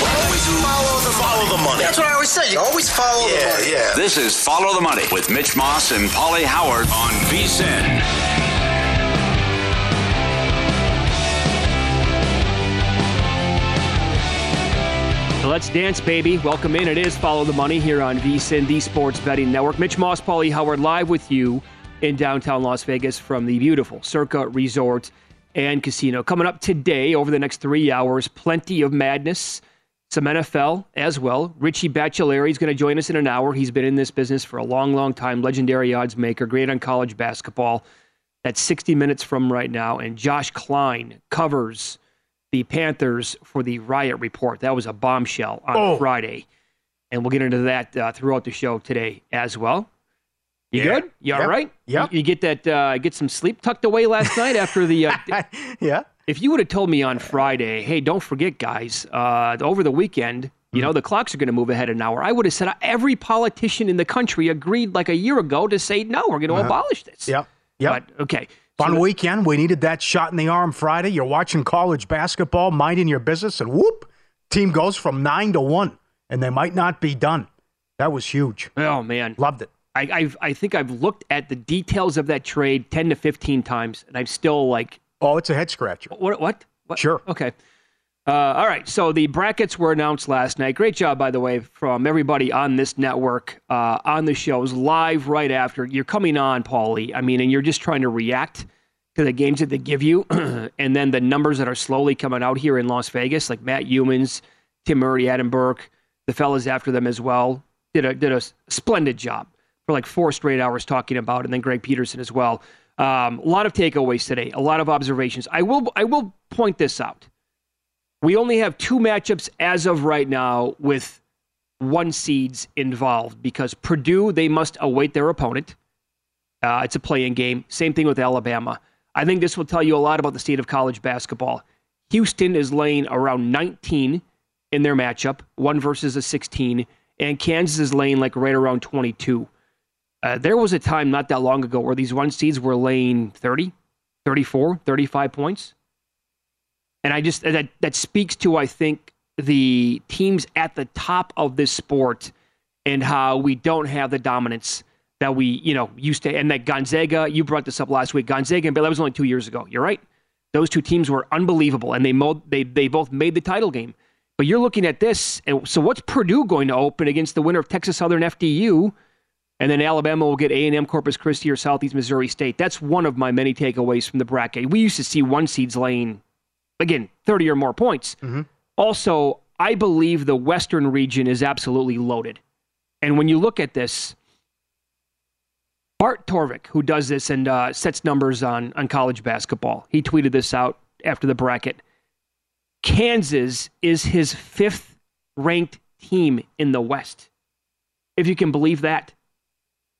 Always follow the, follow the money. That's what I always say. You always follow yeah, the money. Yeah. This is Follow the Money with Mitch Moss and Polly Howard on VSIN. Let's dance, baby. Welcome in. It is Follow the Money here on VSIN, the Sports Betting Network. Mitch Moss, Paulie Howard, live with you in downtown Las Vegas from the beautiful Circa Resort and Casino. Coming up today, over the next three hours, plenty of madness, some NFL as well. Richie Baccellieri is going to join us in an hour. He's been in this business for a long, long time. Legendary odds maker, great on college basketball. That's 60 minutes from right now. And Josh Klein covers the Panthers for the Riot Report. That was a bombshell on Oh. Friday. And we'll get into that uh, throughout the show today as well. You Yeah. good? You all Yep. right? Yep. You, you get that uh, get some sleep tucked away last night after the uh, yeah. If you would have told me on Friday, hey, don't forget, guys, uh, over the weekend, you Hmm. know, the clocks are going to move ahead an hour, I would have said every politician in the country agreed like a year ago to say, no, we're going to abolish this. Yep. Yep. But, okay. Fun So- weekend. We needed that shot in the arm Friday. You're watching college basketball, minding your business, and whoop, team goes from nine to one, and they might not be done. That was huge. Oh, man. Loved it. I, I've, I think I've looked at the details of that trade 10 to 15 times, and I'm still like, Oh, it's a head scratcher. what? What? what? Sure. Okay. Uh, all right. So the brackets were announced last night. Great job, by the way, from everybody on this network, uh, on the shows, live right after. You're coming on, Paulie. I mean, and you're just trying to react to the games that they give you, and then the numbers that are slowly coming out here in Las Vegas, like Matt Youmans, Tim Murray, Adam Burke, the fellas after them as well, did a did a splendid job for like four straight hours talking about, and then Greg Peterson as well. Um, a lot of takeaways today, a lot of observations. I will I will point this out. We only have two matchups as of right now with one seeds involved because Purdue they must await their opponent. Uh, it's a playing game. Same thing with Alabama. I think this will tell you a lot about the state of college basketball. Houston is laying around 19 in their matchup, one versus a 16, and Kansas is laying like right around 22. Uh, there was a time not that long ago where these one seeds were laying 30, 34, 35 points. And I just that that speaks to I think the teams at the top of this sport and how we don't have the dominance that we you know used to. And that Gonzaga, you brought this up last week. Gonzaga and Baylor that was only two years ago. You're right. Those two teams were unbelievable, and they mo- they they both made the title game. But you're looking at this, and so what's Purdue going to open against the winner of Texas Southern FDU? And then Alabama will get A&M Corpus Christi or Southeast Missouri State. That's one of my many takeaways from the bracket. We used to see one seeds laying, again, 30 or more points. Also, I believe the Western region is absolutely loaded. And when you look at this, Bart Torvik, who does this and uh, sets numbers on, on college basketball, he tweeted this out after the bracket. Kansas is his fifth ranked team in the West. If you can believe that.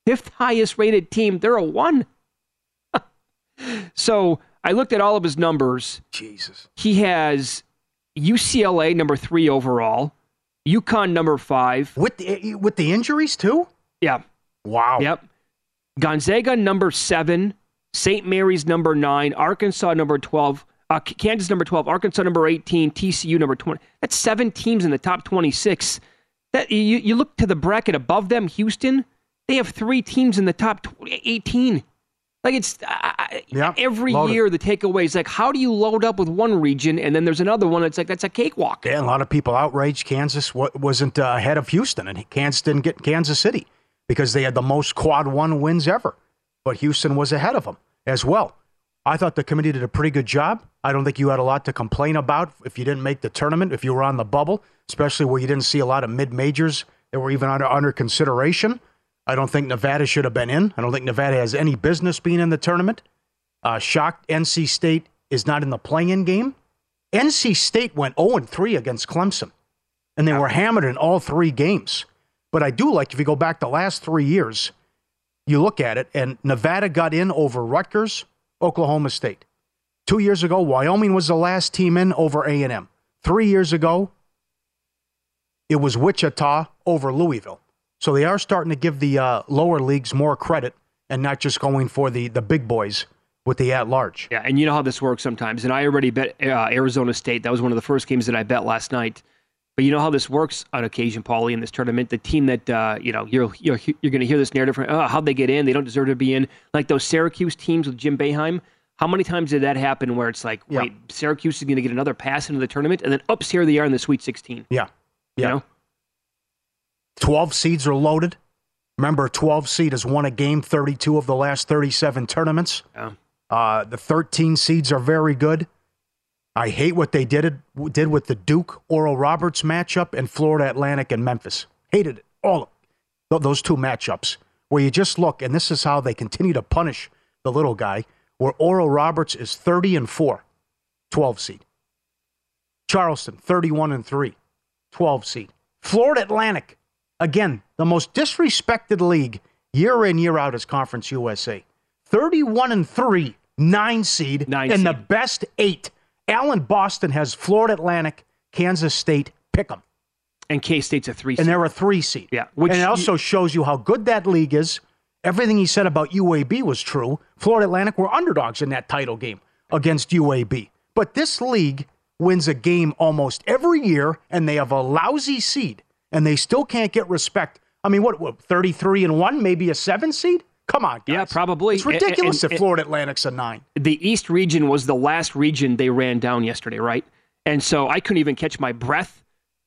Fifth highest rated team. They're a one. so I looked at all of his numbers. Jesus. He has UCLA number three overall, UConn number five. With the, with the injuries too? Yeah. Wow. Yep. Gonzaga number seven, St. Mary's number nine, Arkansas number 12, uh, Kansas number 12, Arkansas number 18, TCU number 20. That's seven teams in the top 26. That you, you look to the bracket above them, Houston, they have three teams in the top 18. Like it's uh, yep, every loaded. year the takeaway is like, how do you load up with one region and then there's another one that's like that's a cakewalk. Yeah, a lot of people outraged Kansas wasn't uh, ahead of Houston, and Kansas didn't get Kansas City because they had the most quad one wins ever. But Houston was ahead of them as well. I thought the committee did a pretty good job. I don't think you had a lot to complain about if you didn't make the tournament, if you were on the bubble, especially where you didn't see a lot of mid majors that were even under, under consideration. I don't think Nevada should have been in. I don't think Nevada has any business being in the tournament. Uh, shocked NC State is not in the playing game. NC State went 0 3 against Clemson, and they were hammered in all three games. But I do like if you go back the last three years, you look at it, and Nevada got in over Rutgers, Oklahoma State. Two years ago, Wyoming was the last team in over A&M. Three years ago, it was Wichita over Louisville. So they are starting to give the uh, lower leagues more credit and not just going for the, the big boys with the at large. Yeah, and you know how this works sometimes. And I already bet uh, Arizona State. That was one of the first games that I bet last night. But you know how this works on occasion, Paulie, in this tournament. The team that uh, you know you're you're, you're going to hear this narrative from oh, how'd they get in? They don't deserve to be in. Like those Syracuse teams with Jim Boeheim. How many times did that happen where it's like, Yeah. wait, Syracuse is going to get another pass into the tournament, and then ups here they are in the Sweet 16. Yeah. You Yeah. know? 12 seeds are loaded. Remember, 12 seed has won a game 32 of the last 37 tournaments. Yeah. Uh, the 13 seeds are very good. I hate what they did did with the Duke Oral Roberts matchup and Florida Atlantic and Memphis. Hated it. All of th- those two matchups where you just look, and this is how they continue to punish the little guy, where Oral Roberts is 30 and 4, 12 seed. Charleston, 31 and 3, 12 seed. Florida Atlantic, again, the most disrespected league year in, year out is Conference USA. 31 and 3, 9 seed, Nine and the best eight. Alan Boston has Florida Atlantic, Kansas State, pick 'em. And K State's a three. And they're a three seed. Yeah, which and it you- also shows you how good that league is. Everything he said about UAB was true. Florida Atlantic were underdogs in that title game against UAB. But this league wins a game almost every year, and they have a lousy seed, and they still can't get respect. I mean, what, what 33 and 1, maybe a seven seed? Come on, guys. Yeah, probably. It's ridiculous And- if and- Florida Atlantic's a nine. the East region was the last region they ran down yesterday, right? And so I couldn't even catch my breath.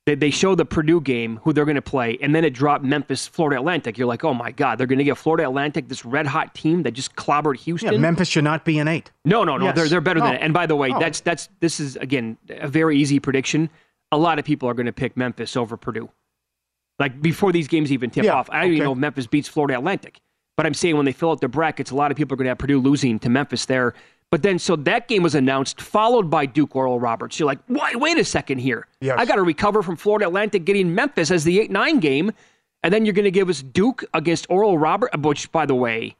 They, they show the Purdue game, who they're going to play, and then it dropped Memphis, Florida Atlantic. You're like, oh my God, they're going to get Florida Atlantic, this red hot team that just clobbered Houston. Yeah, Memphis should not be an eight. no, no, no, Yes. they're they're better No. than it. And by the way, that's that's this is again a very easy prediction. A lot of people are going to pick Memphis over Purdue. Like before these games even tip Yeah, off, I don't even know if Memphis beats Florida Atlantic. But I'm saying when they fill out their brackets, a lot of people are going to have Purdue losing to Memphis there. But then, so that game was announced, followed by Duke Oral Roberts. You're like, wait, wait a second here. Yes. I got to recover from Florida Atlantic getting Memphis as the 8 9 game. And then you're going to give us Duke against Oral Roberts, which, by the way,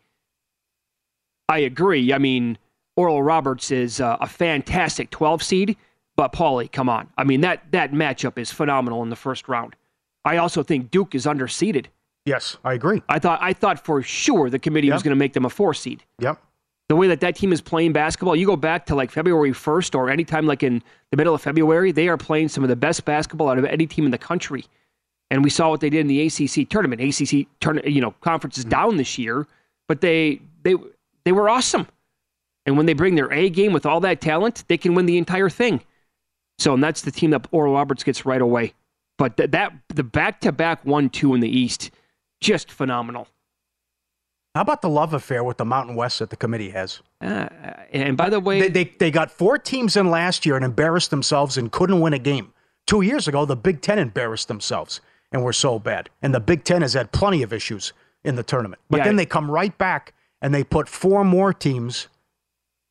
I agree. I mean, Oral Roberts is uh, a fantastic 12 seed, but Paulie, come on. I mean, that, that matchup is phenomenal in the first round. I also think Duke is underseeded. Yes, I agree. I thought I thought for sure the committee was going to make them a four seed. Yep. The way that that team is playing basketball, you go back to like February 1st or anytime like in the middle of February, they are playing some of the best basketball out of any team in the country. And we saw what they did in the ACC tournament. ACC turn, you know, conference is mm. down this year, but they they they were awesome. And when they bring their A game with all that talent, they can win the entire thing. So, and that's the team that Oral Roberts gets right away. But th- that the back to back one two in the East, just phenomenal. How about the love affair with the Mountain West that the committee has? Uh, and by the way, They, they, they got four teams in last year and embarrassed themselves and couldn't win a game. Two years ago, the Big Ten embarrassed themselves and were so bad. And the Big Ten has had plenty of issues in the tournament. But Yeah. then they come right back and they put four more teams.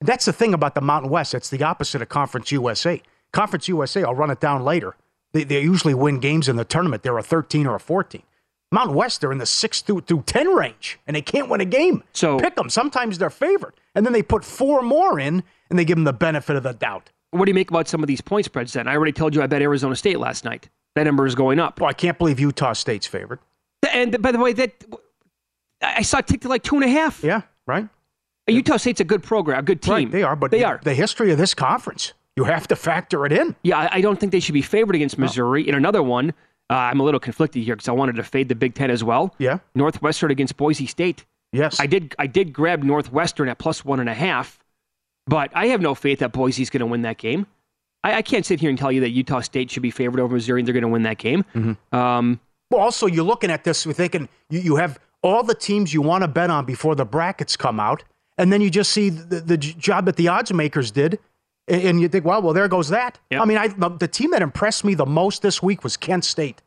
That's the thing about the Mountain West. It's the opposite of Conference USA. Conference USA, I'll run it down later. They, they usually win games in the tournament. They're a 13 or a 14. Mountain West, they're in the 6 through, through 10 range, and they can't win a game. So- pick them. Sometimes they're favored. And then they put four more in, and they give them the benefit of the doubt. what do you make about some of these point spreads then? I already told you I bet Arizona State last night. That number is going up. Well, I can't believe Utah State's favorite. And by the way, that I saw it tick to like two and a half. Yeah, right. Utah State's a good program, a good team. Right, they are, but they the, are. The history of this conference, you have to factor it in. Yeah, I, don't think they should be favored against Missouri. In another one, uh, I'm a little conflicted here because I wanted to fade the Big Ten as well. Yeah. Northwestern against Boise State. Yes. I did. I did grab Northwestern at plus one and a half, but I have no faith that Boise's going to win that game. I, I, can't sit here and tell you that Utah State should be favored over Missouri and they're going to win that game. Mm-hmm. Um, well, also you're looking at this, you're thinking you, you have all the teams you want to bet on before the brackets come out, and then you just see the, the job that the odds makers did, and you think, well, well, there goes that. Yep. I mean, I, the, the team that impressed me the most this week was Kent State,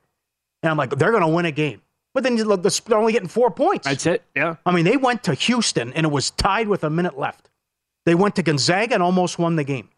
and I'm like, they're going to win a game. But then you look, they're only getting four points. That's it. Yeah. I mean, they went to Houston and it was tied with a minute left. They went to Gonzaga and almost won the game.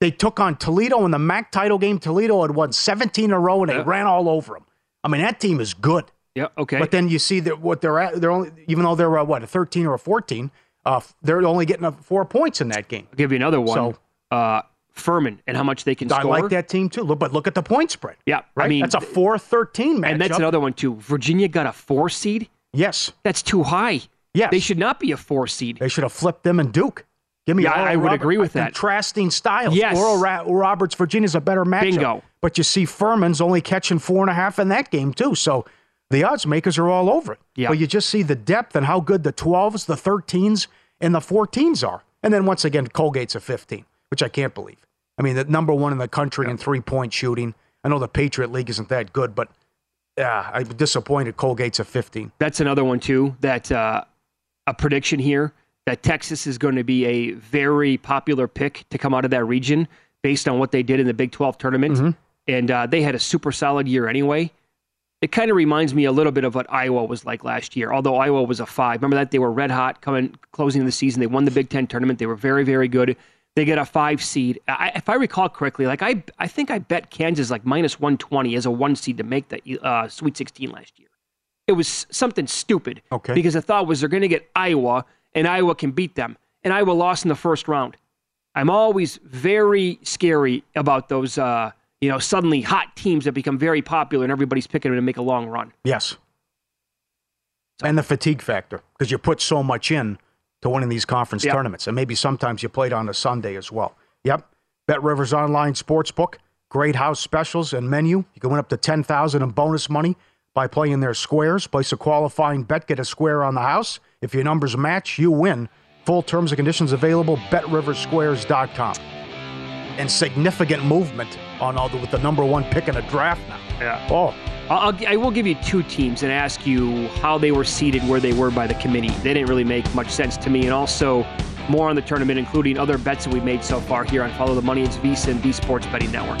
They took on Toledo in the MAC title game. Toledo had won 17 in a row and they ran all over them. I mean, that team is good. Yeah. Okay. But then you see that what they're at, they're only, even though they're uh, what, a 13 or a 14, uh, they're only getting four points in that game. I'll give you another one. So- uh, Furman and how much they can I score. I like that team too. Look, but look at the point spread. Yeah. Right? I mean, that's a 4 13 matchup. and that's another one too. Virginia got a four seed. Yes. That's too high. Yes. They should not be a four seed. They should have flipped them and Duke. Give me Yeah, Oral I would Robert- agree with that. Contrasting styles. Yes. Oral Ra- Roberts, Virginia's a better matchup. Bingo. But you see Furman's only catching four and a half in that game, too. So the odds makers are all over it. Yeah. But you just see the depth and how good the 12s, the 13s, and the 14s are. And then once again, Colgate's a 15, which I can't believe. I mean, the number one in the country in three point shooting. I know the Patriot League isn't that good, but yeah, I'm disappointed Colgate's a 15. That's another one too. That uh, a prediction here that Texas is going to be a very popular pick to come out of that region based on what they did in the Big 12 tournament, Mm-hmm. and uh, they had a super solid year anyway. It kind of reminds me a little bit of what Iowa was like last year. Although Iowa was a five, remember that they were red hot coming closing the season. They won the Big Ten tournament. They were very very good. They get a five seed. I, if I recall correctly, like I I think I bet Kansas like minus one twenty as a one seed to make the uh, Sweet Sixteen last year. It was something stupid. Okay. Because the thought was they're going to get Iowa and Iowa can beat them. And Iowa lost in the first round. I'm always very scary about those, uh, you know, suddenly hot teams that become very popular and everybody's picking them to make a long run. Yes. And the fatigue factor, because you put so much in to winning these conference Yeah. tournaments. And maybe sometimes you played on a Sunday as well. Yep. Bet Rivers Online Sportsbook, great house specials and menu. You can win up to 10000 in bonus money by playing their squares. Place a qualifying bet, get a square on the house. If your numbers match, you win. Full terms and conditions available, betriversquares.com. And significant movement on all the, with the number one pick in the draft now. Yeah. Oh, I'll, I'll, I will give you two teams and ask you how they were seated, where they were by the committee. They didn't really make much sense to me. And also more on the tournament, including other bets that we've made so far here on Follow the Money. It's Visa and V Sports Betting Network.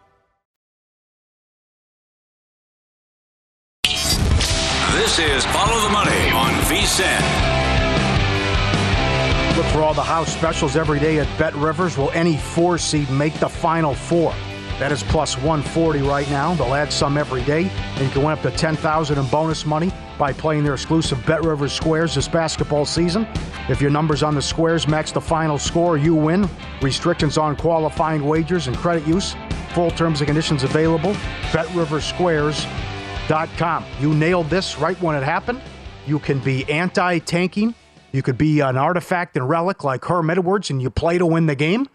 Is Follow the Money on VSIN. Look for all the house specials every day at Bet Rivers. Will any four seed make the final four? That is plus 140 right now. They'll add some every day, and you can win up to 10,000 in bonus money by playing their exclusive Bet Rivers squares this basketball season. If your numbers on the squares match the final score, you win. Restrictions on qualifying wagers and credit use. Full terms and conditions available. BetRiversSquares.com. You nailed this right when it happened. You can be anti-tanking. You could be an artifact and relic like Herm Edwards, and you play to win the game.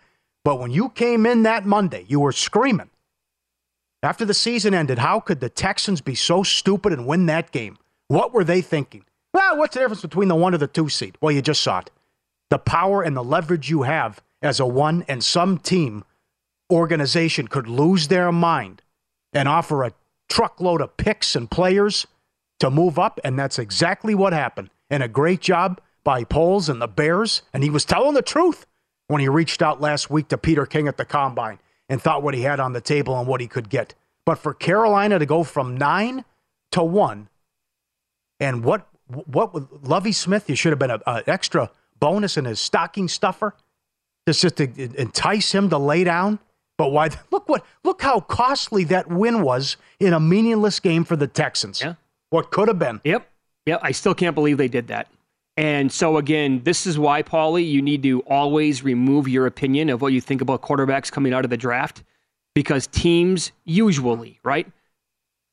But when you came in that Monday, you were screaming. After the season ended, how could the Texans be so stupid and win that game? What were they thinking? Well, what's the difference between the one or the two seed? Well, you just saw it. The power and the leverage you have as a one and some team organization could lose their mind and offer a truckload of picks and players to move up, and that's exactly what happened. And a great job by Poles and the Bears, and he was telling the truth when he reached out last week to Peter King at the combine and thought what he had on the table and what he could get. But for Carolina to go from nine to one, and what what with Lovie Smith, you should have been an extra bonus in his stocking stuffer, just just to entice him to lay down. But why? Look what look how costly that win was in a meaningless game for the Texans. Yeah. What could have been. Yep. Yep. I still can't believe they did that. And so again, this is why, Paulie, you need to always remove your opinion of what you think about quarterbacks coming out of the draft, because teams usually, right,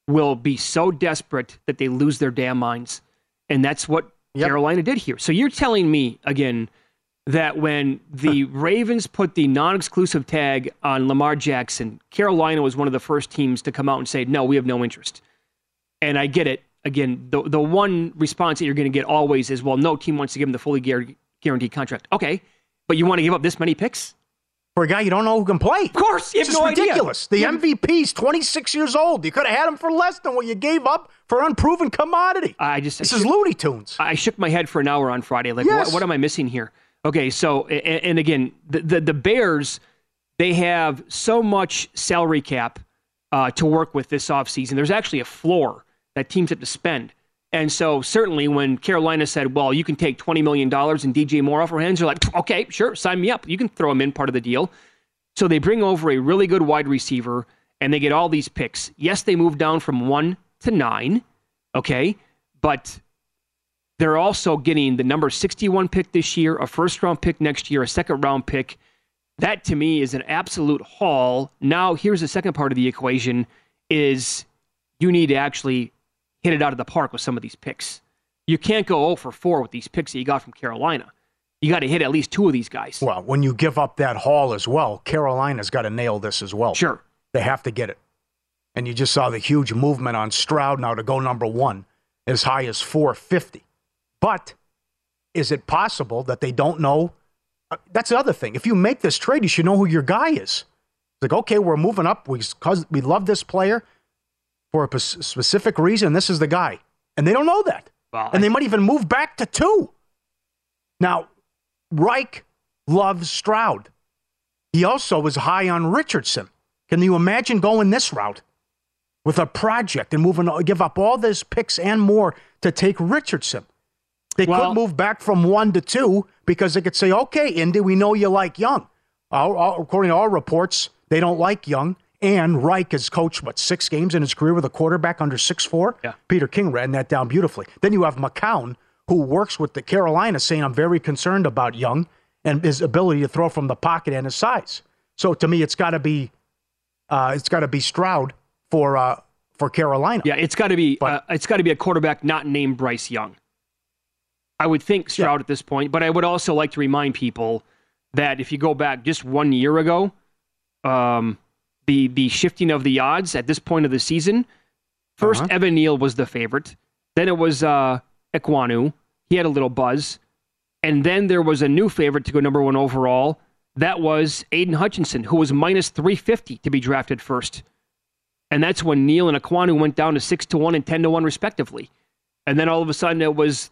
will be so desperate that they lose their damn minds, and that's what yep. Carolina did here. So you're telling me again that when the Ravens put the non-exclusive tag on Lamar Jackson, Carolina was one of the first teams to come out and say, "No, we have no interest." And I get it again, the the one response that you're going to get always is, well, no team wants to give him the fully guaranteed contract. Okay, but you want to give up this many picks for a guy you don't know who can play? Of course, this no is ridiculous. Idea. The MVP's 26 years old. You could have had him for less than what you gave up for unproven commodity. I just this I is Looney Tunes. I shook my head for an hour on Friday. Like, yes. what, what am I missing here? Okay, so and, again, the, the, the Bears they have so much salary cap uh, to work with this offseason. There's actually a floor that teams have to spend. And so certainly when Carolina said, well, you can take $20 million and DJ Moore off our hands, you're like, okay, sure, sign me up. You can throw him in part of the deal. So they bring over a really good wide receiver and they get all these picks. Yes, they move down from one to nine, okay, but they're also getting the number 61 pick this year, a first round pick next year, a second round pick. That to me is an absolute haul. Now, here's the second part of the equation is you need to actually hit it out of the park with some of these picks. You can't go 0 for 4 with these picks that you got from Carolina. You got to hit at least two of these guys. Well, when you give up that haul as well, Carolina's got to nail this as well. Sure. They have to get it. And you just saw the huge movement on Stroud now to go number one as high as 450. But is it possible that they don't know? Uh, that's the other thing. If you make this trade, you should know who your guy is. It's like, okay, we're moving up because we love this player for a specific reason. This is the guy. And they don't know that. Well, and I, they might even move back to two. Now, Reich loves Stroud. He also was high on Richardson. Can you imagine going this route with a project and moving, give up all those picks and more to take Richardson? They well, could move back from one to two because they could say, okay, Indy, we know you like Young. according to our reports, they don't like Young. And Reich has coached, what, six games in his career with a quarterback under six four. Yeah. Peter King ran that down beautifully. Then you have McCown, who works with the Carolina, saying, I'm very concerned about Young and his ability to throw from the pocket and his size. So to me, it's got to be uh, it's got to be Stroud for uh, for Carolina. Yeah, it's got to be but, uh, it's got to be a quarterback not named Bryce Young. I would think Stroud yeah. at this point, but I would also like to remind people that if you go back just one year ago, um, the the shifting of the odds at this point of the season. 1st uh-huh. Evan Neal was the favorite. Then it was uh, Ekwonu. He had a little buzz. And then there was a new favorite to go number one overall. That was Aidan Hutchinson, who was minus 350 to be drafted first. And that's when Neal and Ekwonu went down to 6 to 1 and 10 to 1, respectively. And then all of a sudden it was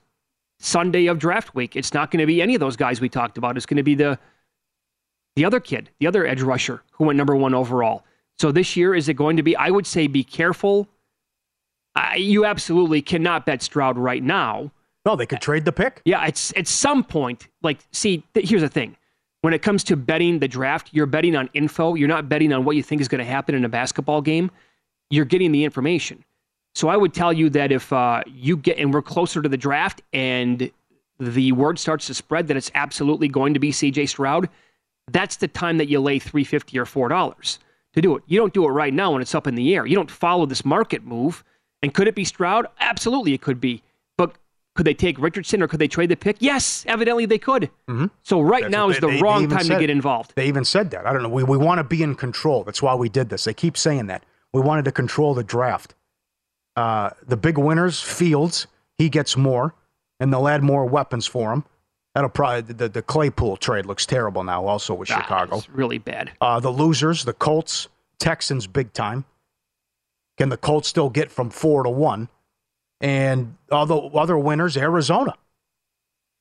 Sunday of draft week. It's not going to be any of those guys we talked about. It's going to be the the other kid, the other edge rusher who went number one overall. So this year, is it going to be? I would say be careful I, you absolutely cannot bet Stroud right now. No, they could uh, trade the pick. Yeah, it's at some point. Like, see, th- here's the thing: when it comes to betting the draft, you're betting on info. You're not betting on what you think is going to happen in a basketball game. You're getting the information. So I would tell you that if uh, you get and we're closer to the draft and the word starts to spread that it's absolutely going to be C.J. Stroud, that's the time that you lay three fifty or four dollars to do it. You don't do it right now when it's up in the air. You don't follow this market move. And could it be Stroud? Absolutely, it could be. But could they take Richardson or could they trade the pick? Yes, evidently they could. Mm-hmm. So right That's now is they- the they- they wrong even time to get involved. They even said that. I don't know. We, we want to be in control. That's why we did this. They keep saying that. We wanted to control the draft. Uh, the big winners, Fields, he gets more, and they'll add more weapons for him. That'll probably the, the Claypool trade looks terrible now. Also with Ah, Chicago, it's really bad. uh, the losers, the Colts, Texans, big time. Can the Colts still get from four to one? And other other winners, Arizona,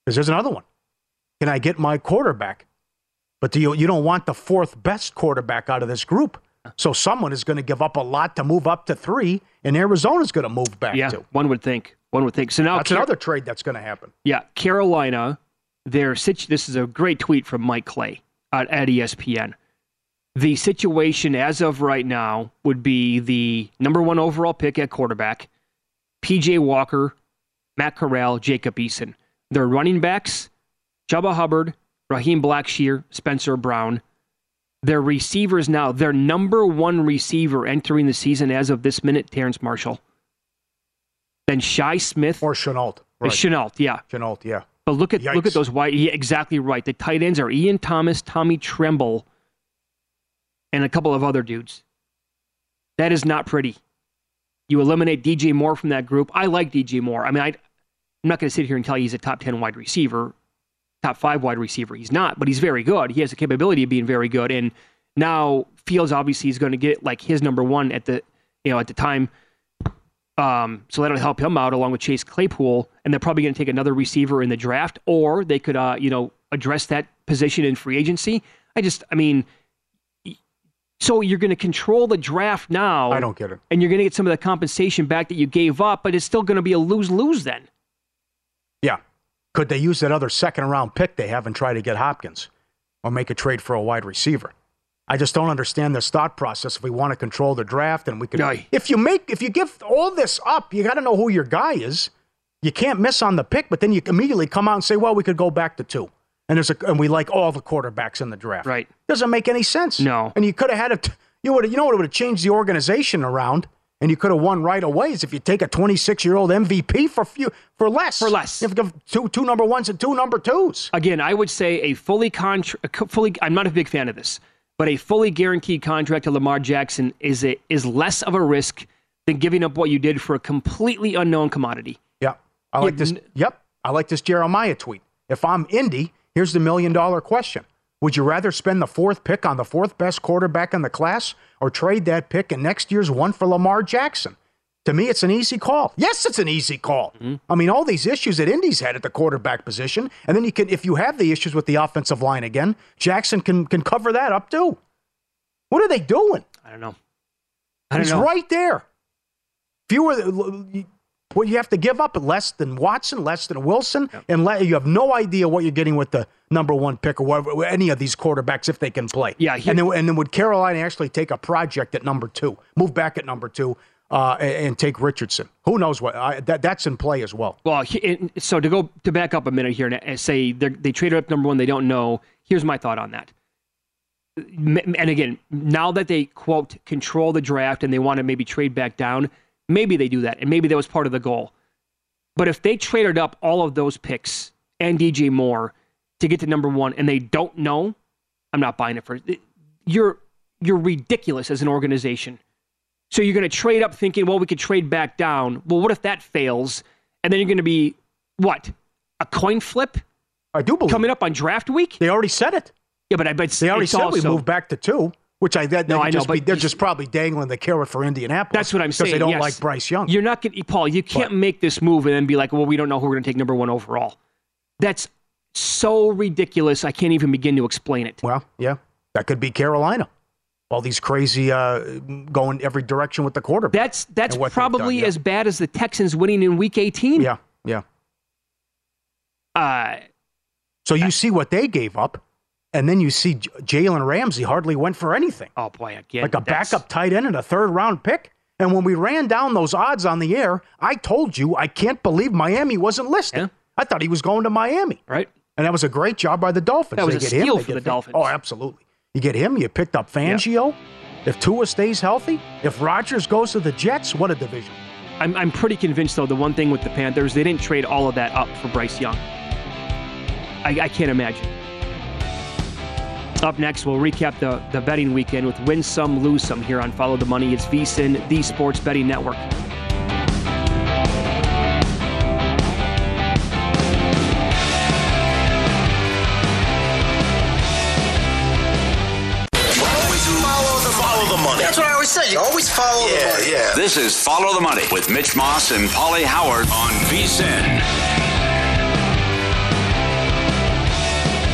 because there's another one. Can I get my quarterback? But do you you don't want the fourth best quarterback out of this group? So someone is going to give up a lot to move up to three, and Arizona's going to move back Yeah, to. one would think. One would think. So now, That's Car- another trade that's going to happen. yeah, Carolina. Their situ- This is a great tweet from Mike Clay at, at ESPN. The situation as of right now would be the number one overall pick at quarterback, PJ Walker, Matt Corral, Jacob Eason. Their running backs, Chuba Hubbard, Raheem Blackshear, Spencer Brown. Their receivers now, their number one receiver entering the season as of this minute, Terrace Marshall. Then Shi Smith Or Shenault. Right. Shenault, yeah. Shenault, yeah. But look at look at those wide. Yeah, exactly right. The tight ends are Ian Thomas, Tommy Tremble, and a couple of other dudes. That is not pretty. You eliminate DJ Moore from that group. I like DJ Moore. I mean, I, I'm not going to sit here and tell you he's a top ten wide receiver, top five wide receiver. He's not, but he's very good. He has the capability of being very good. And now Fields obviously is going to get like his number one at the you know at the time. Um, so that'll help him out along with Chase Claypool, and they're probably going to take another receiver in the draft, or they could, uh, you know, address that position in free agency. I just, I mean, so you're going to control the draft now. I don't get it. and you're going to get some of the compensation back that you gave up, but it's still going to be a lose lose then. Yeah. Could they use that other second round pick they have and try to get Hopkins or make a trade for a wide receiver? I just don't understand this thought process. If we want to control the draft and we could, Aye. if you make, if you give all this up, you got to know who your guy is. You can't miss on the pick, but then you immediately come out and say, well, we could go back to two. And there's a, and we like all the quarterbacks in the draft. Right. Doesn't make any sense. No. And you could have had it. You would, you know, what would have changed the organization around, and you could have won right away. Is if you take a 26 year old MVP for few for less. For less. You have to give two two number ones and two number twos. Again, I would say a fully contract, fully. I'm not a big fan of this, but a fully guaranteed contract to Lamar Jackson is a, is less of a risk than giving up what you did for a completely unknown commodity. Yeah. I like this. Yep. I like this Jeremiah tweet. If I'm Indy, here's the million dollar question. Would you rather spend the fourth pick on the fourth best quarterback in the class or trade that pick in next year's one for Lamar Jackson? To me, it's an easy call. Yes, it's an easy call. Mm-hmm. I mean, all these issues that Indy's had at the quarterback position, and then you can, if you have the issues with the offensive line again, Jackson can can cover that up too. What are they doing? I don't know. I don't He's know. right there. Fewer, what you have to give up less than Watson, less than Wilson, and le- you have no idea what you're getting with the number one pick or whatever, any of these quarterbacks if they can play. Yeah, here- and then and then would Carolina actually take a project at number two, move back at number two, uh, and, and take Richardson? Who knows what? I, that that's in play as well. Well, he- so to go to back up a minute here and say they're- traded up number one, they don't know. Here's my thought on that. And again, now that they quote control the draft and they want to maybe trade back down, maybe they do that, and maybe that was part of the goal. But if they traded up all of those picks and DJ Moore to get to number one, and they don't know, I'm not buying it for. You're you're ridiculous as an organization. So you're going to trade up thinking, well, we could trade back down. Well, what if that fails? And then you're going to be what? A coin flip I do believe coming up on draft week? they already said it. Yeah, but I bet They already said also, we move back to two. Which I that No, I know, just be, but they're just probably dangling the carrot for Indianapolis. That's what I'm saying. because they don't yes. like Bryce Young. You're not going to, Paul. You can't make this move and then be like, well, we don't know who we're going to take number one overall. That's so ridiculous. I can't even begin to explain it. Well, yeah, that could be Carolina. all these crazy uh, going every direction with the quarterback. That's that's And what they've probably done, yeah. as bad as the Texans winning in Week 18. yeah, yeah. Uh, So you see what they gave up, and then you see J- Jalen Ramsey hardly went for anything, oh boy, again, like a that's- backup tight end and a third round pick. And when we ran down those odds on the air, I told you I can't believe Miami wasn't listed. Yeah. I thought he was going to Miami. right? And that was a great job by the Dolphins. That was They a him, steal they for the Dolphins. Oh, absolutely. You get him, you picked up Fangio. If Tua stays healthy, if Rodgers goes to the Jets, what a division. I'm I'm pretty convinced though. The one thing with the Panthers, they didn't trade all of that up for Bryce Young. I, I can't imagine. Up next, we'll recap the, the betting weekend with Win Some, Lose Some here on Follow the Money. It's VSIN, the Sports Betting Network. Always follow the, the money. That's what I always say. You always follow the money. yeah. This is Follow the Money with Mitch Moss and Polly Howard on VSIN.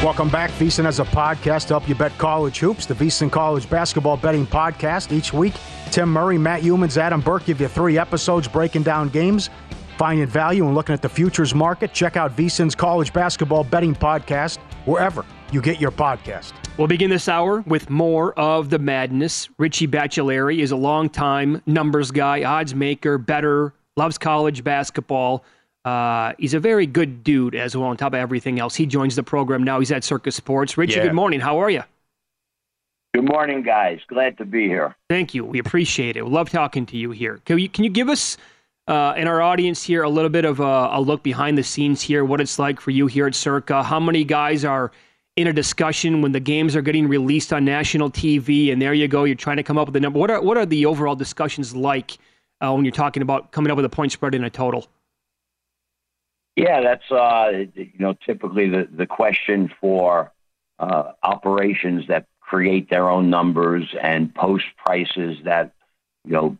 Welcome back. VSIN has a podcast to help you bet college hoops. The VSIN College Basketball Betting Podcast. Each week, Tim Murray, Matt Youmans, Adam Burke give you three episodes breaking down games, finding value, and looking at the futures market. Check out VSIN's College Basketball Betting Podcast wherever you get your podcast. We'll begin this hour with more of the madness. Richie Baccellieri is a longtime numbers guy, odds maker, better, loves college basketball. Uh, he's a very good dude as well, on top of everything else. He joins the program now. He's at Circa Sports. Richie, Yeah. good morning. How are you? Good morning, guys. Glad to be here. Thank you. We appreciate it. We love talking to you here. Can you, can you give us uh, and our audience here a little bit of a, a look behind the scenes here, what it's like for you here at Circa? How many guys are in a discussion when the games are getting released on national TV? And there you go, you're trying to come up with a number. What are what are the overall discussions like uh, when you're talking about coming up with a point spread in a total? Yeah, that's uh, you know typically the the question for uh, operations that create their own numbers and post prices that you know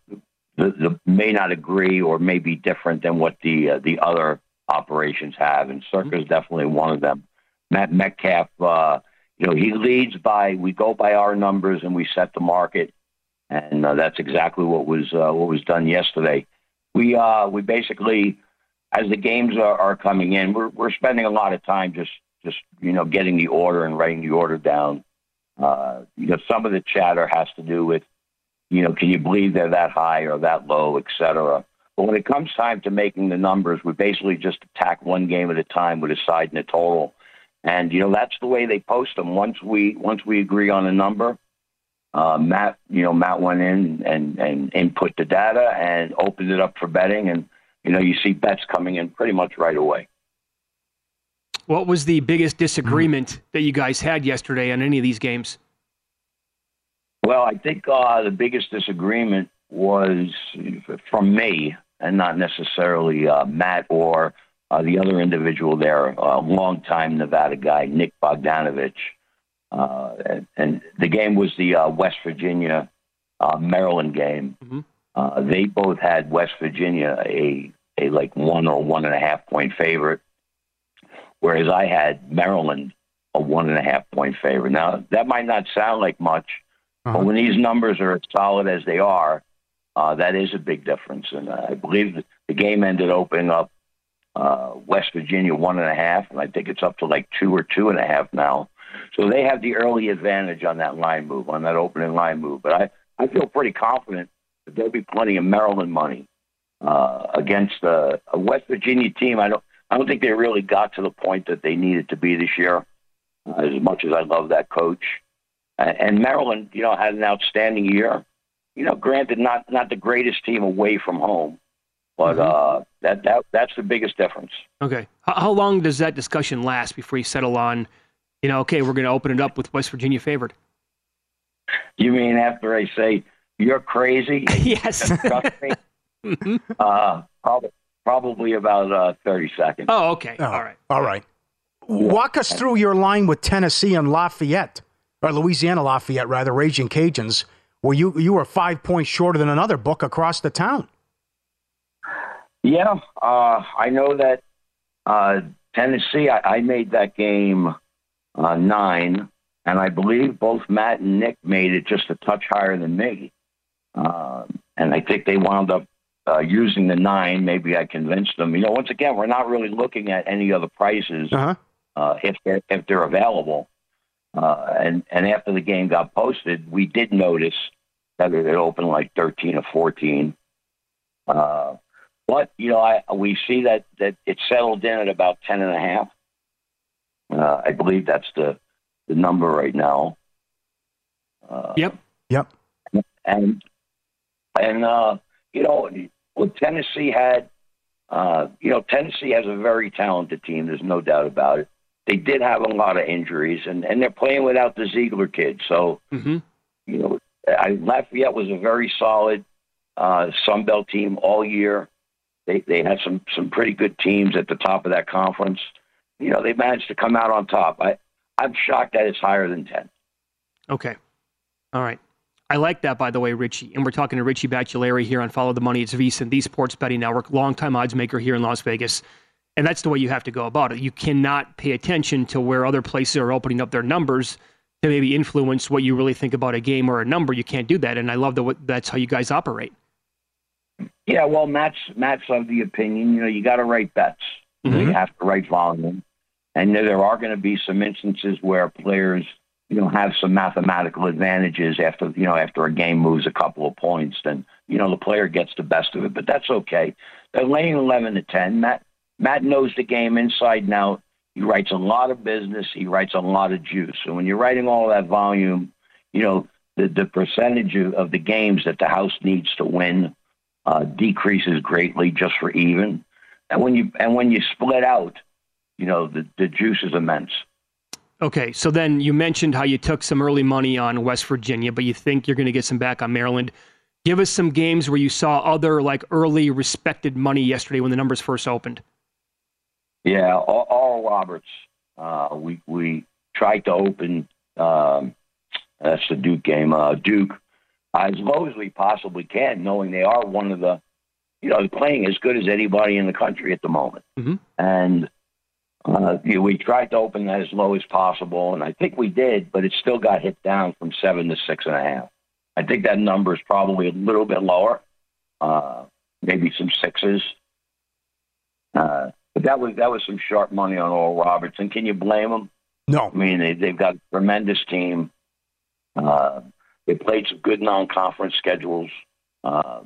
the, the may not agree or may be different than what the uh, the other operations have, and Circa is definitely one of them. Matt Metcalf, uh, you know, he leads by we go by our numbers and we set the market, and uh, that's exactly what was uh, what was done yesterday. We uh, we basically as the games are, are coming in, we're we're spending a lot of time just just you know getting the order and writing the order down. Uh, know, some of the chatter has to do with, you know, can you believe they're that high or that low, et cetera. But when it comes time to making the numbers, we basically just attack one game at a time with a side and a total. And you know that's the way they post them. Once we once we agree on a number, uh, Matt, you know, Matt went in and and input the data and opened it up for betting, and you know, you see bets coming in pretty much right away. What was the biggest disagreement that you guys had yesterday on any of these games? Well, I think uh, the biggest disagreement was from me and not necessarily uh, Matt or uh, the other individual there, a longtime Nevada guy, Nick Bogdanovich. Uh, and, and the game was the uh, West Virginia uh, Maryland game. Mhm. Uh, they both had West Virginia a a like one or one and a half point favorite, whereas I had Maryland a one and a half point favorite. Now that might not sound like much, Uh-huh. but when these numbers are as solid as they are, uh, that is a big difference. And I believe the game ended opening up uh, West Virginia one and a half, and I think it's up to like two or two and a half now. So they have the early advantage on that line move, on that opening line move. But I, I feel pretty confident that there'll be plenty of Maryland money uh, against a, a West Virginia team. I don't, I don't think they really got to the point that they needed to be this year. Uh, as much as I love that coach, and, and Maryland, you know, had an outstanding year. You know, granted, not not the greatest team away from home, but uh, that that that's the biggest difference. Okay. How, how long does that discussion last before you settle on, you know, okay, we're going to open it up with West Virginia favored? You mean after I say you're crazy? yes. Trust me. uh, probably probably about uh, thirty seconds. oh, okay. Oh, All right. All right. Walk us through your line with Tennessee and Lafayette, or Louisiana Lafayette, rather, Raging Cajuns, where you, you were five points shorter than another book across the town. Yeah, uh, I know that uh, Tennessee. I, I made that game uh, nine, and I believe both Matt and Nick made it just a touch higher than me. Um, and I think they wound up uh, using the nine. Maybe I convinced them. You know, once again, we're not really looking at any other prices Uh-huh. uh, if they're if they're available. Uh, and and after the game got posted, we did notice that it opened like thirteen or fourteen. Uh, but you know, I we see that that it settled in at about ten and a half. Uh, I believe that's the the number right now. Uh, Yep. Yep. and and uh, you know what Tennessee had. Uh, you know, Tennessee has a very talented team. There's no doubt about it. They did have a lot of injuries, and and they're playing without the Zeigler kid. So hmm you know, I, Lafayette was a very solid uh, Sun Belt team all year. They they had some some pretty good teams at the top of that conference. You know, they managed to come out on top. I I'm shocked that it's higher than ten. Okay. All right. I like that, by the way, Richie. And we're talking to Richie Baccellieri here on Follow the Money. It's VSiN, the Sports Betting Network, longtime odds maker here in Las Vegas. And that's the way you have to go about it. You cannot pay attention to where other places are opening up their numbers to maybe influence what you really think about a game or a number. You can't do that. And I love that that's how you guys operate. Yeah, well, Matt's Matt's of the opinion. You know, you got to write bets. Mhm. You have to write volume, and there are going to be some instances where players, you know, have some mathematical advantages after you know after a game moves a couple of points. Then you know the player gets the best of it, but that's okay. They're laying eleven to ten. Matt Matt knows the game inside and out. He writes a lot of business. He writes a lot of juice. and when you're writing all that volume, you know the the percentage of, of the games that the house needs to win uh, decreases greatly just for even. And when you and when you split out, you know the the juice is immense. Okay, so then you mentioned how you took some early money on West Virginia, but you think you're going to get some back on Maryland. Give us some games where you saw other like early respected money yesterday when the numbers first opened. Yeah, Oral Oral Roberts. Uh, we we tried to open. Um, that's the Duke game. Uh, Duke as low as we possibly can, knowing they are one of the, you know, playing as good as anybody in the country at the moment. Mhm. And uh, you know, we tried to open that as low as possible, and I think we did, but it still got hit down from seven to six and a half. I think that number is probably a little bit lower, uh, maybe some sixes. Uh, but that was that was some sharp money on Oral Roberts, and can you blame them? No. I mean, they, they've got a tremendous team. Uh, they played some good non-conference schedules. Uh,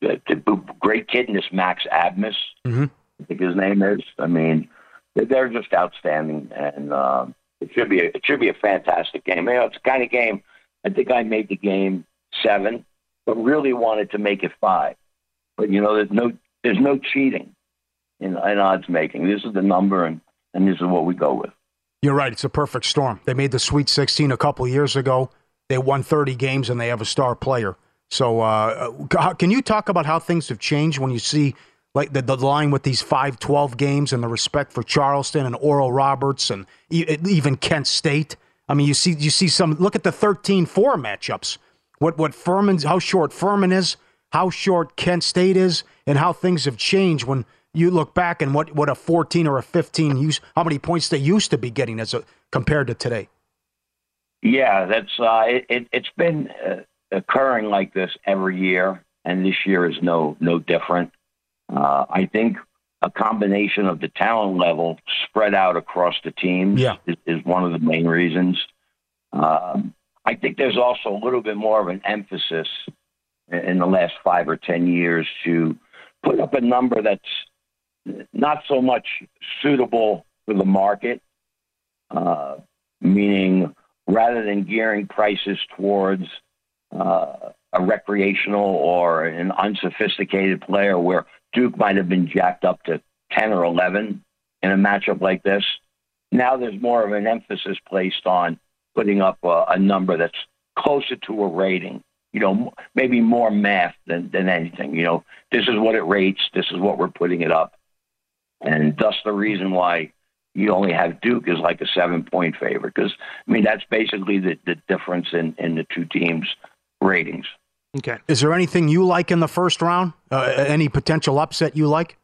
the, the great kid in this Max Abmas, Mhm. I think his name is. I mean, they're, just outstanding, and um, it should be a, it should be a fantastic game. You know, it's the kind of game. I think I made the game seven, but really wanted to make it five. But you know, there's no there's no cheating in, in odds making. This is the number, and and this is what we go with. You're right. It's a perfect storm. They made the Sweet 16 a couple years ago. They won 30 games and they have a star player. So, uh, can you talk about how things have changed when you see like the, the line with these 5-12 games and the respect for Charleston and Oral Roberts and even Kent State? I mean, you see you see some. Look at the 13-4 matchups. What what Furman's how short Furman is, how short Kent State is, and how things have changed when you look back and what, what a 14 or a 15 use how many points they used to be getting as a compared to today. Yeah, that's uh, it. It's been uh, occurring like this every year, and this year is no no different. Uh, I think a combination of the talent level spread out across the teams Yeah. is, is one of the main reasons. Um, I think there's also a little bit more of an emphasis in- the last five or ten years to put up a number that's not so much suitable for the market, uh, meaning rather than gearing prices towards uh, a recreational or an unsophisticated player where Duke might have been jacked up to 10 or 11 in a matchup like this. Now there's more of an emphasis placed on putting up a, a number that's closer to a rating. You know, maybe more math than, than anything. You know, this is what it rates. This is what we're putting it up. And thus the reason why you only have Duke is like a seven point favorite. Because, I mean, that's basically the, the difference in, in the two teams' ratings. Okay. Is there anything you like in the first round? Uh, any potential upset you like?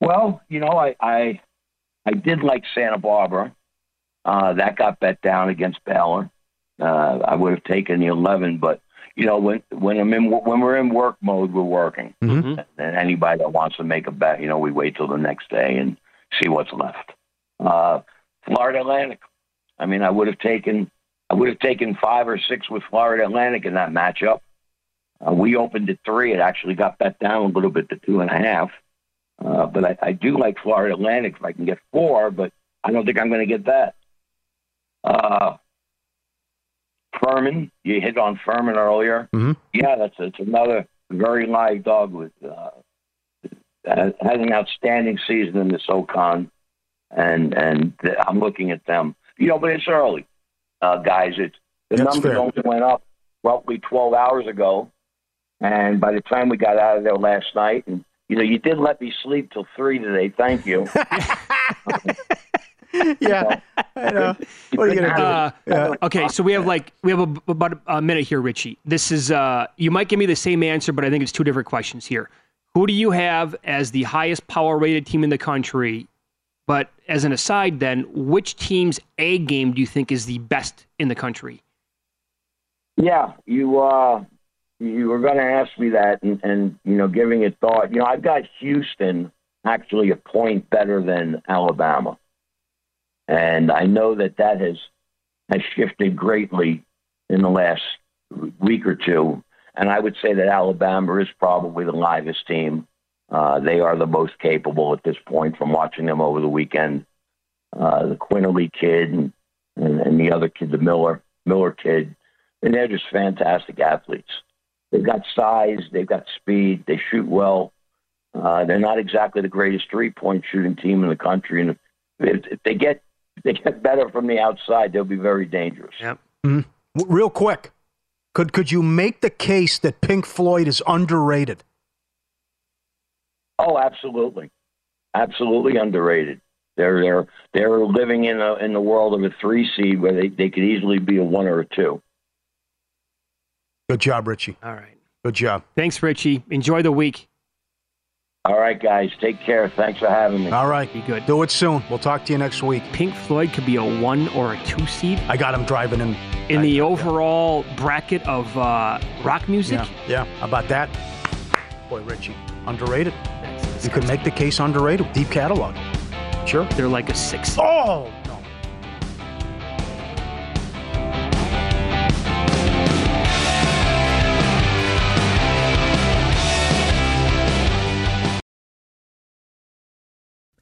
Well, you know, I, I, I did like Santa Barbara. Uh, that got bet down against Baylor. Uh, I would have taken the 11, but you know, when when I'm in when we're in work mode, we're working. Mm-hmm. And anybody that wants to make a bet, you know, we wait till the next day and see what's left. Uh, Florida Atlantic. I mean, I would have taken I would have taken five or six with Florida Atlantic in that matchup. Uh, we opened at three. It actually got bet down a little bit to two and a half. Uh, but I, I do like Florida Atlantic if I can get four, but I don't think I'm going to get that. Uh, Furman, you hit on Furman earlier. Mm-hmm. Yeah, that's it's another very live dog with uh, has an outstanding season in the SoCon, and and I'm looking at them. You know, but it's early, uh, guys. It's the That's numbers fair. only went up roughly 12 hours ago, and by the time we got out of there last night, and you know, you did let me sleep till three today. Thank you. yeah. I know. What are you gonna do? Uh, Yeah. Okay, so we have like we have a, about a minute here, Richie. This is uh, you might give me the same answer, but I think it's two different questions here. Who do you have as the highest power rated team in the country? But as an aside, then, which team's A game do you think is the best in the country? Yeah, you uh, you were going to ask me that, and, and you know, giving it thought. You know, I've got Houston actually a point better than Alabama, and I know that that has has shifted greatly in the last week or two. And I would say that Alabama is probably the livest team. Uh, they are the most capable at this point from watching them over the weekend. Uh, the Quinerly kid and, and, and the other kid, the Miller Miller kid, and they're just fantastic athletes. They've got size, they've got speed, they shoot well. Uh, they're not exactly the greatest three point shooting team in the country, and if, if they get if they get better from the outside, they'll be very dangerous. Yep. W- Real quick, could could you make the case that Pink Floyd is underrated? Oh, absolutely, absolutely underrated. They're they're they're living in a in the world of a three seed where they, they could easily be a one or a two. Good job, Richie. All right. Good job. Thanks, Richie. Enjoy the week. All right, guys, take care. Thanks for having me. All right. Be good. Do it soon. We'll talk to you next week. Pink Floyd could be a one or a two seed I got him driving in. in I- the overall bracket of uh, rock music. Yeah. Yeah. How about that? Boy, Richie, underrated. You could make the case underrated. Deep catalog. Sure. They're like a six. Oh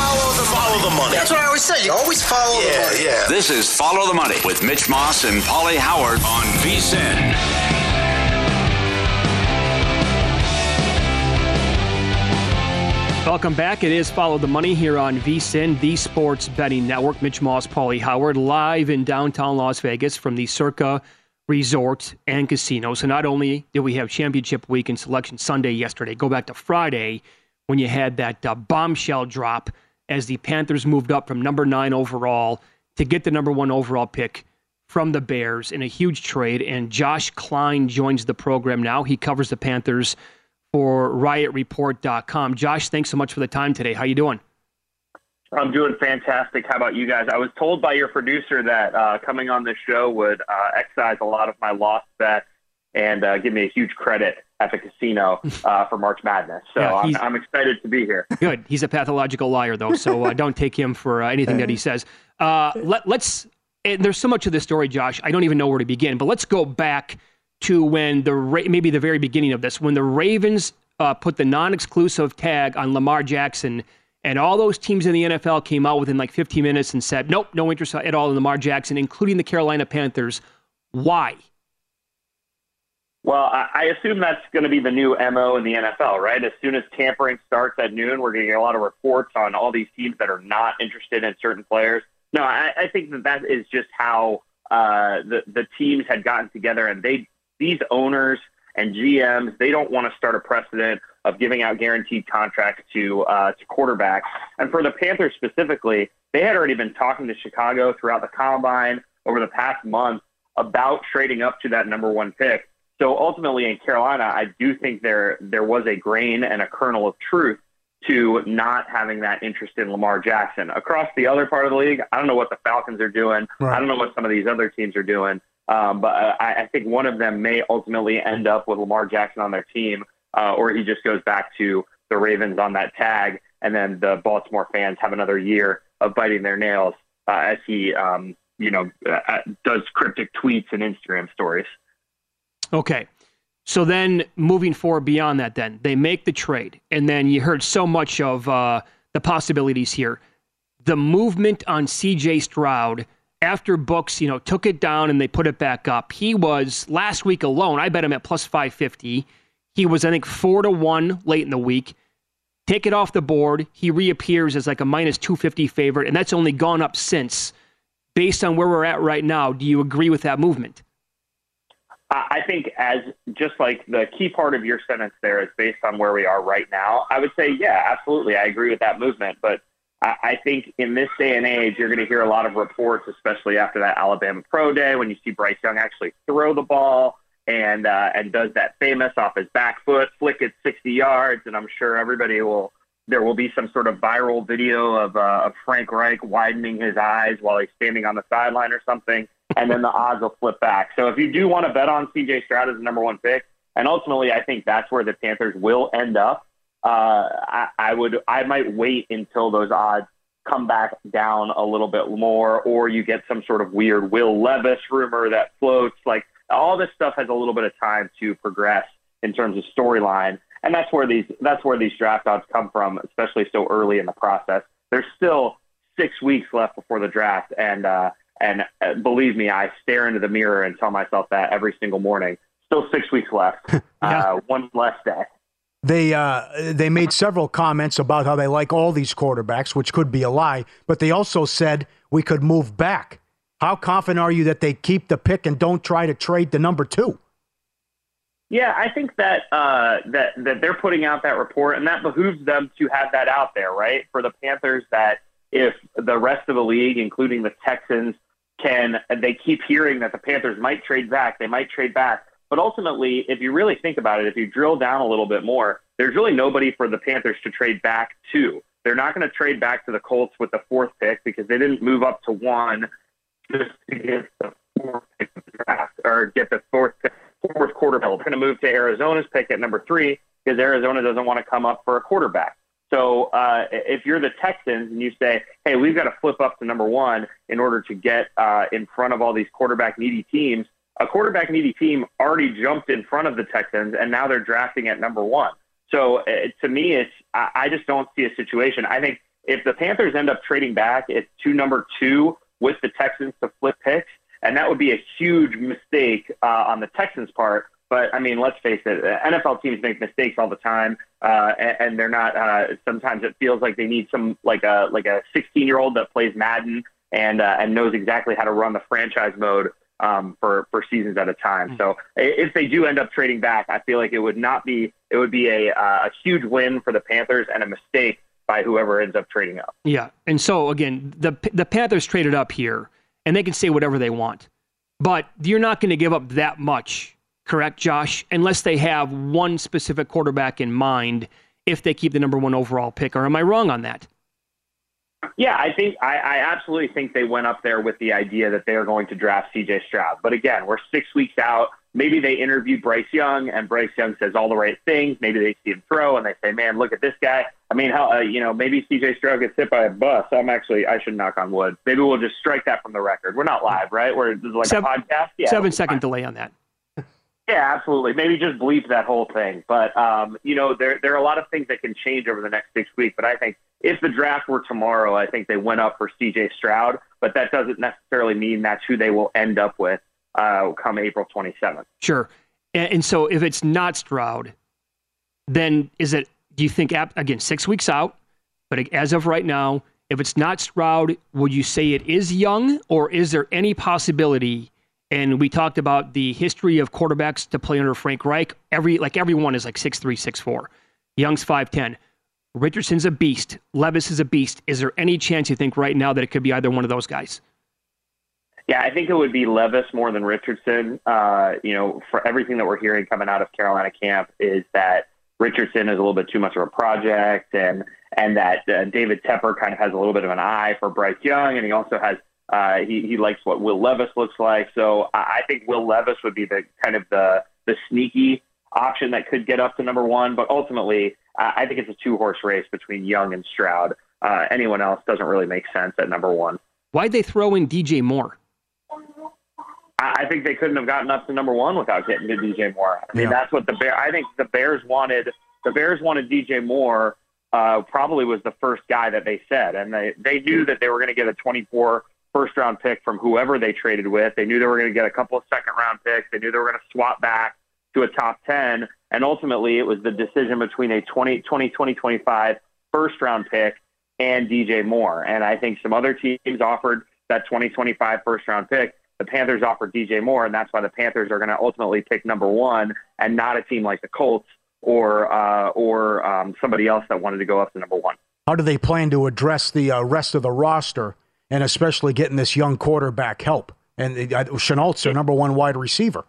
Follow the follow the money. That's what I always say. You always follow the money. yeah. This is Follow the Money with Mitch Moss and Pauly Howard on VSIN. Welcome back. It is Follow the Money here on VSIN, the Sports Betting Network. Mitch Moss, Pauly Howard, live in downtown Las Vegas from the Circa Resort and Casino. So not only did we have Championship Week and Selection Sunday yesterday, go back to Friday when you had that uh, bombshell drop as the Panthers moved up from number nine overall to get the number one overall pick from the Bears in a huge trade. And Josh Klein joins the program now. He covers the Panthers for RiotReport.com. Josh, thanks so much for the time today. How you doing? I'm doing fantastic. How about you guys? I was told by your producer that uh, coming on this show would uh, excise a lot of my lost bets and uh, give me a huge credit at the casino uh, for March Madness. So yeah, I'm, I'm, excited to be here. Good. He's a pathological liar, though, so uh, don't take him for uh, anything that he says. Uh, let, us there's so much of this story, Josh. I don't even know where to begin. But let's go back to when the maybe the very beginning of this, when the Ravens uh, put the non-exclusive tag on Lamar Jackson. And all those teams in the NFL came out within like 15 minutes and said, nope, no interest at all in Lamar Jackson, including the Carolina Panthers. Why? Well, I assume that's going to be the new MO in the NFL, right? As soon as tampering starts at noon, we're going to get a lot of reports on all these teams that are not interested in certain players. No, I, I think that that is just how uh, the the teams had gotten together, and they these owners and GMs they don't want to start a precedent of giving out guaranteed contracts to uh, to quarterbacks. And for the Panthers specifically, they had already been talking to Chicago throughout the combine over the past month about trading up to that number one pick. So ultimately, in Carolina, I do think there there was a grain and a kernel of truth to not having that interest in Lamar Jackson. Across the other part of the league, I don't know what the Falcons are doing. Right. I don't know what some of these other teams are doing. Um, but I, I, think one of them may ultimately end up with Lamar Jackson on their team, uh, or he just goes back to the Ravens on that tag, and then the Baltimore fans have another year of biting their nails uh, as he, um, you know, uh, does cryptic tweets and Instagram stories. Okay. So then moving forward beyond that, then they make the trade. And then you heard so much of uh, the possibilities here. The movement on CJ Stroud after Books, you know, took it down and they put it back up. He was last week alone. I bet him at plus 550. He was, I think, four to one late in the week. Take it off the board. He reappears as like a minus 250 favorite, and that's only gone up since. Based on where we're at right now, do you agree with that movement? I think as just like the key part of your sentence there is based on where we are right now. I would say, yeah, absolutely. I agree with that movement. But I, I think in this day and age, you're going to hear a lot of reports, especially after that Alabama Pro Day, when you see Bryce Young actually throw the ball and uh, and does that famous off his back foot, flick it 60 yards. And I'm sure everybody will there will be some sort of viral video of, uh, of Frank Reich widening his eyes while he's standing on the sideline or something and then the odds will flip back. So if you do want to bet on CJ Stroud as the number one pick, and ultimately I think that's where the Panthers will end up. Uh, I, I would I might wait until those odds come back down a little bit more, or you get some sort of weird Will Levis rumor that floats. Like all this stuff has a little bit of time to progress in terms of storyline, and that's where these that's where these draft odds come from, especially so early in the process. There's still six weeks left before the draft, and uh, and uh, believe me, I stare into the mirror and tell myself that every single morning. Still six weeks left, yeah. uh, one less day. They uh, they made several comments about how they like all these quarterbacks, which could be a lie. But they also said we could move back. How confident are you that they keep the pick and don't try to trade the number two? Yeah, I think that uh, that that they're putting out that report, and that behooves them to have that out there, right? For the Panthers, that if the rest of the league, including the Texans, can they keep hearing that the Panthers might trade back, they might trade back. But ultimately, if you really think about it, if you drill down a little bit more, there's really nobody for the Panthers to trade back to. They're not going to trade back to the Colts with the fourth pick because they didn't move up to one just to get the fourth pick of the draft or get the fourth fourth quarterback. They're going to move to Arizona's pick at number three because Arizona doesn't want to come up for a quarterback. So uh, if you're the Texans and you say, hey, we've got to flip up to number one in order to get uh, in front of all these quarterback needy teams, a quarterback needy team already jumped in front of the Texans and now they're drafting at number one. So uh, to me, it's I, I just don't see a situation. I think if the Panthers end up trading back, it's to number two with the Texans to flip picks, and that would be a huge mistake uh, on the Texans' part but I mean, let's face it, NFL teams make mistakes all the time, uh, and, and, they're not. Uh, sometimes it feels like they need some like a like a 16 year old that plays Madden and uh, and knows exactly how to run the franchise mode um, for for seasons at a time. So if they do end up trading back, I feel like it would not be it would be a uh, a huge win for the Panthers and a mistake by whoever ends up trading up. Yeah, and so again, the the Panthers traded up here, and they can say whatever they want, but you're not going to give up that much, correct, Josh? Unless they have one specific quarterback in mind, if they keep the number one overall pick, or am I wrong on that? Yeah, I think I, I absolutely think they went up there with the idea that they are going to draft CJ Stroud. But again, we're six weeks out. Maybe they interview Bryce Young, and Bryce Young says all the right things. Maybe they see him throw, and they say, "Man, look at this guy." I mean, how uh, you know maybe CJ Stroud gets hit by a bus. I'm actually I should knock on wood. Maybe we'll just strike that from the record. We're not live, right? We're this is like seven, a podcast. Yeah, seven second delay on that. Yeah, absolutely. Maybe just bleep that whole thing. But um, you know, there there are a lot of things that can change over the next six weeks. But I think if the draft were tomorrow, I think they went up for C.J. Stroud. But that doesn't necessarily mean that's who they will end up with uh, come April 27th. Sure. And, and so if it's not Stroud, then is it? Do you think again six weeks out? But as of right now, if it's not Stroud, would you say it is Young, or is there any possibility? And we talked about the history of quarterbacks to play under Frank Reich. Every like everyone is like six three, six four. Young's five ten. Richardson's a beast. Levis is a beast. Is there any chance you think right now that it could be either one of those guys? Yeah, I think it would be Levis more than Richardson. Uh, you know, for everything that we're hearing coming out of Carolina camp is that Richardson is a little bit too much of a project, and and that uh, David Tepper kind of has a little bit of an eye for Bryce Young, and he also has uh, he, he likes what Will Levis looks like. So I think Will Levis would be the kind of the the sneaky option that could get up to number one. But ultimately, I think it's a two horse race between Young and Stroud. Uh, anyone else doesn't really make sense at number one. Why'd they throw in DJ Moore? I think they couldn't have gotten up to number one without getting to DJ Moore. I mean, yeah. that's what the Bear. I think the Bears wanted. The Bears wanted DJ Moore. Uh, probably was the first guy that they said, and they they knew that they were going to get a 24 first round pick from whoever they traded with. They knew they were going to get a couple of second round picks. They knew they were going to swap back to a top 10. And ultimately, it was the decision between a 20, 20, 2025 first round pick and DJ Moore. And I think some other teams offered that 2025 first round pick. The Panthers offered DJ Moore, and that's why the Panthers are going to ultimately pick number one and not a team like the Colts or uh, or um, somebody else that wanted to go up to number one. How do they plan to address the uh, rest of the roster and especially getting this young quarterback help. And uh, Shenault's their number one wide receiver.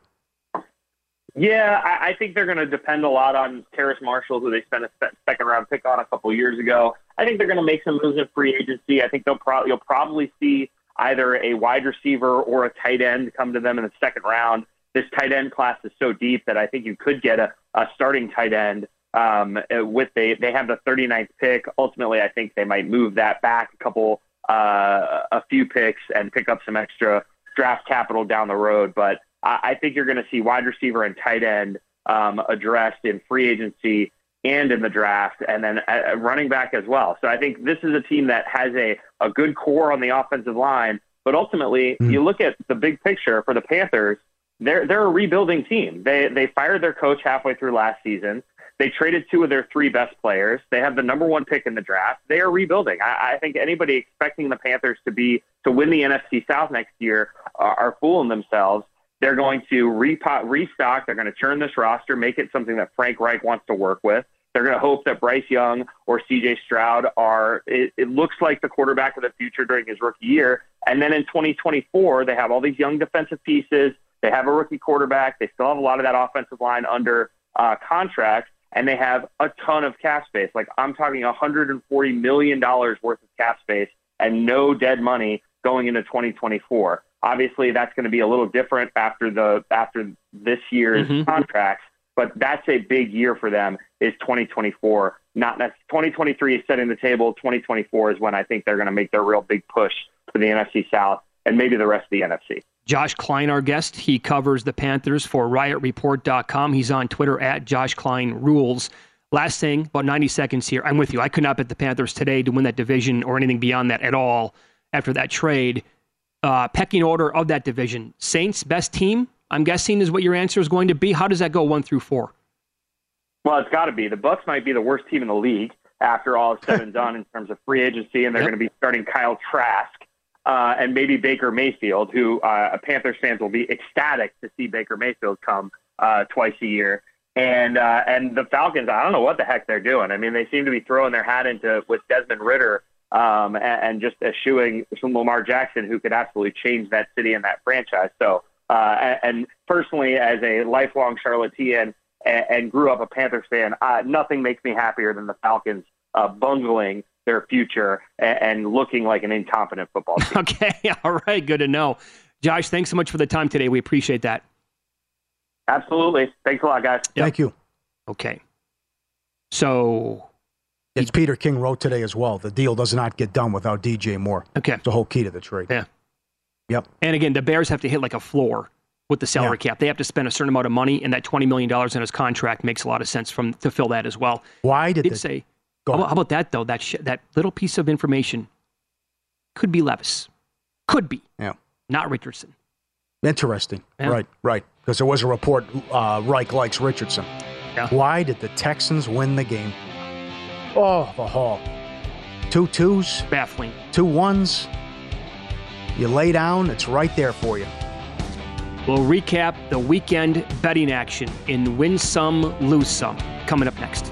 Yeah, I, I think they're going to depend a lot on Terrace Marshall, who they spent a second round pick on a couple years ago. I think they're going to make some moves in free agency. I think they'll pro- you'll probably see either a wide receiver or a tight end come to them in the second round. This tight end class is so deep that I think you could get a, a starting tight end um, with they they have the 39th pick. Ultimately, I think they might move that back a couple uh, a few picks and pick up some extra draft capital down the road. But I, I think you're going to see wide receiver and tight end um, addressed in free agency and in the draft, and then uh, running back as well. So I think this is a team that has a, a good core on the offensive line. But ultimately, mm. you look at the big picture for the Panthers. They're they're a rebuilding team. They they fired their coach halfway through last season. They traded two of their three best players. They have the number one pick in the draft. They are rebuilding. I, I think anybody expecting the Panthers to be to win the NFC South next year are, are fooling themselves. They're going to repot, restock. They're going to turn this roster, make it something that Frank Reich wants to work with. They're going to hope that Bryce Young or CJ Stroud are, it, it, looks like the quarterback of the future during his rookie year. And then in 2024, they have all these young defensive pieces. They have a rookie quarterback. They still have a lot of that offensive line under uh, contract and they have a ton of cap space. Like I'm talking 140 million dollars worth of cap space and no dead money going into 2024. Obviously, that's going to be a little different after the after this year's mm-hmm. contracts, but that's a big year for them. Is 2024 not necessarily 2023 is setting the table. 2024 is when I think they're going to make their real big push for the NFC South and maybe the rest of the NFC. Josh Klein, our guest, he covers the Panthers for RiotReport.com. He's on Twitter at Josh Klein Rules. Last thing, about 90 seconds here. I'm with you. I could not bet the Panthers today to win that division or anything beyond that at all after that trade. Uh, pecking order of that division. Saints, best team, I'm guessing, is what your answer is going to be. How does that go one through four? Well, it's got to be. The Bucs might be the worst team in the league after all is said and done in terms of free agency, and they're yep. going to be starting Kyle Trask uh, and maybe Baker Mayfield, who uh, Panthers fans will be ecstatic to see Baker Mayfield come uh, twice a year. And uh, and the Falcons, I don't know what the heck they're doing. I mean, they seem to be throwing their hat into with Desmond Ridder um, and, and just eschewing some Lamar Jackson, who could absolutely change that city and that franchise. So, uh, and personally, as a lifelong Charlottean and, and grew up a Panthers fan, uh, nothing makes me happier than the Falcons uh, bungling their future and, and looking like an incompetent football team. Okay, all right, good to know. Josh, thanks so much for the time today. We appreciate that. Absolutely. Thanks a lot, guys. Yep. Thank you. Okay. So it's Peter King wrote today as well. The deal does not get done without DJ Moore. Okay. It's the whole key to the trade. Yeah. Yep. And again, the Bears have to hit like a floor with the salary yeah. cap. They have to spend a certain amount of money, and that twenty million dollars in his contract makes a lot of sense from to fill that as well. Why did did the, say? How about, how about, that though? That sh- that little piece of information could be Levis, could be. Yeah. Not Richardson. Interesting. Yeah. Right. Right. Because there was a report. Uh, Reich likes Richardson. Yeah. Why did the Texans win the game? Oh, the Hall. Two twos. Baffling. Two ones. You lay down, it's right there for you. We'll recap the weekend betting action in Win Some, Lose Some coming up next.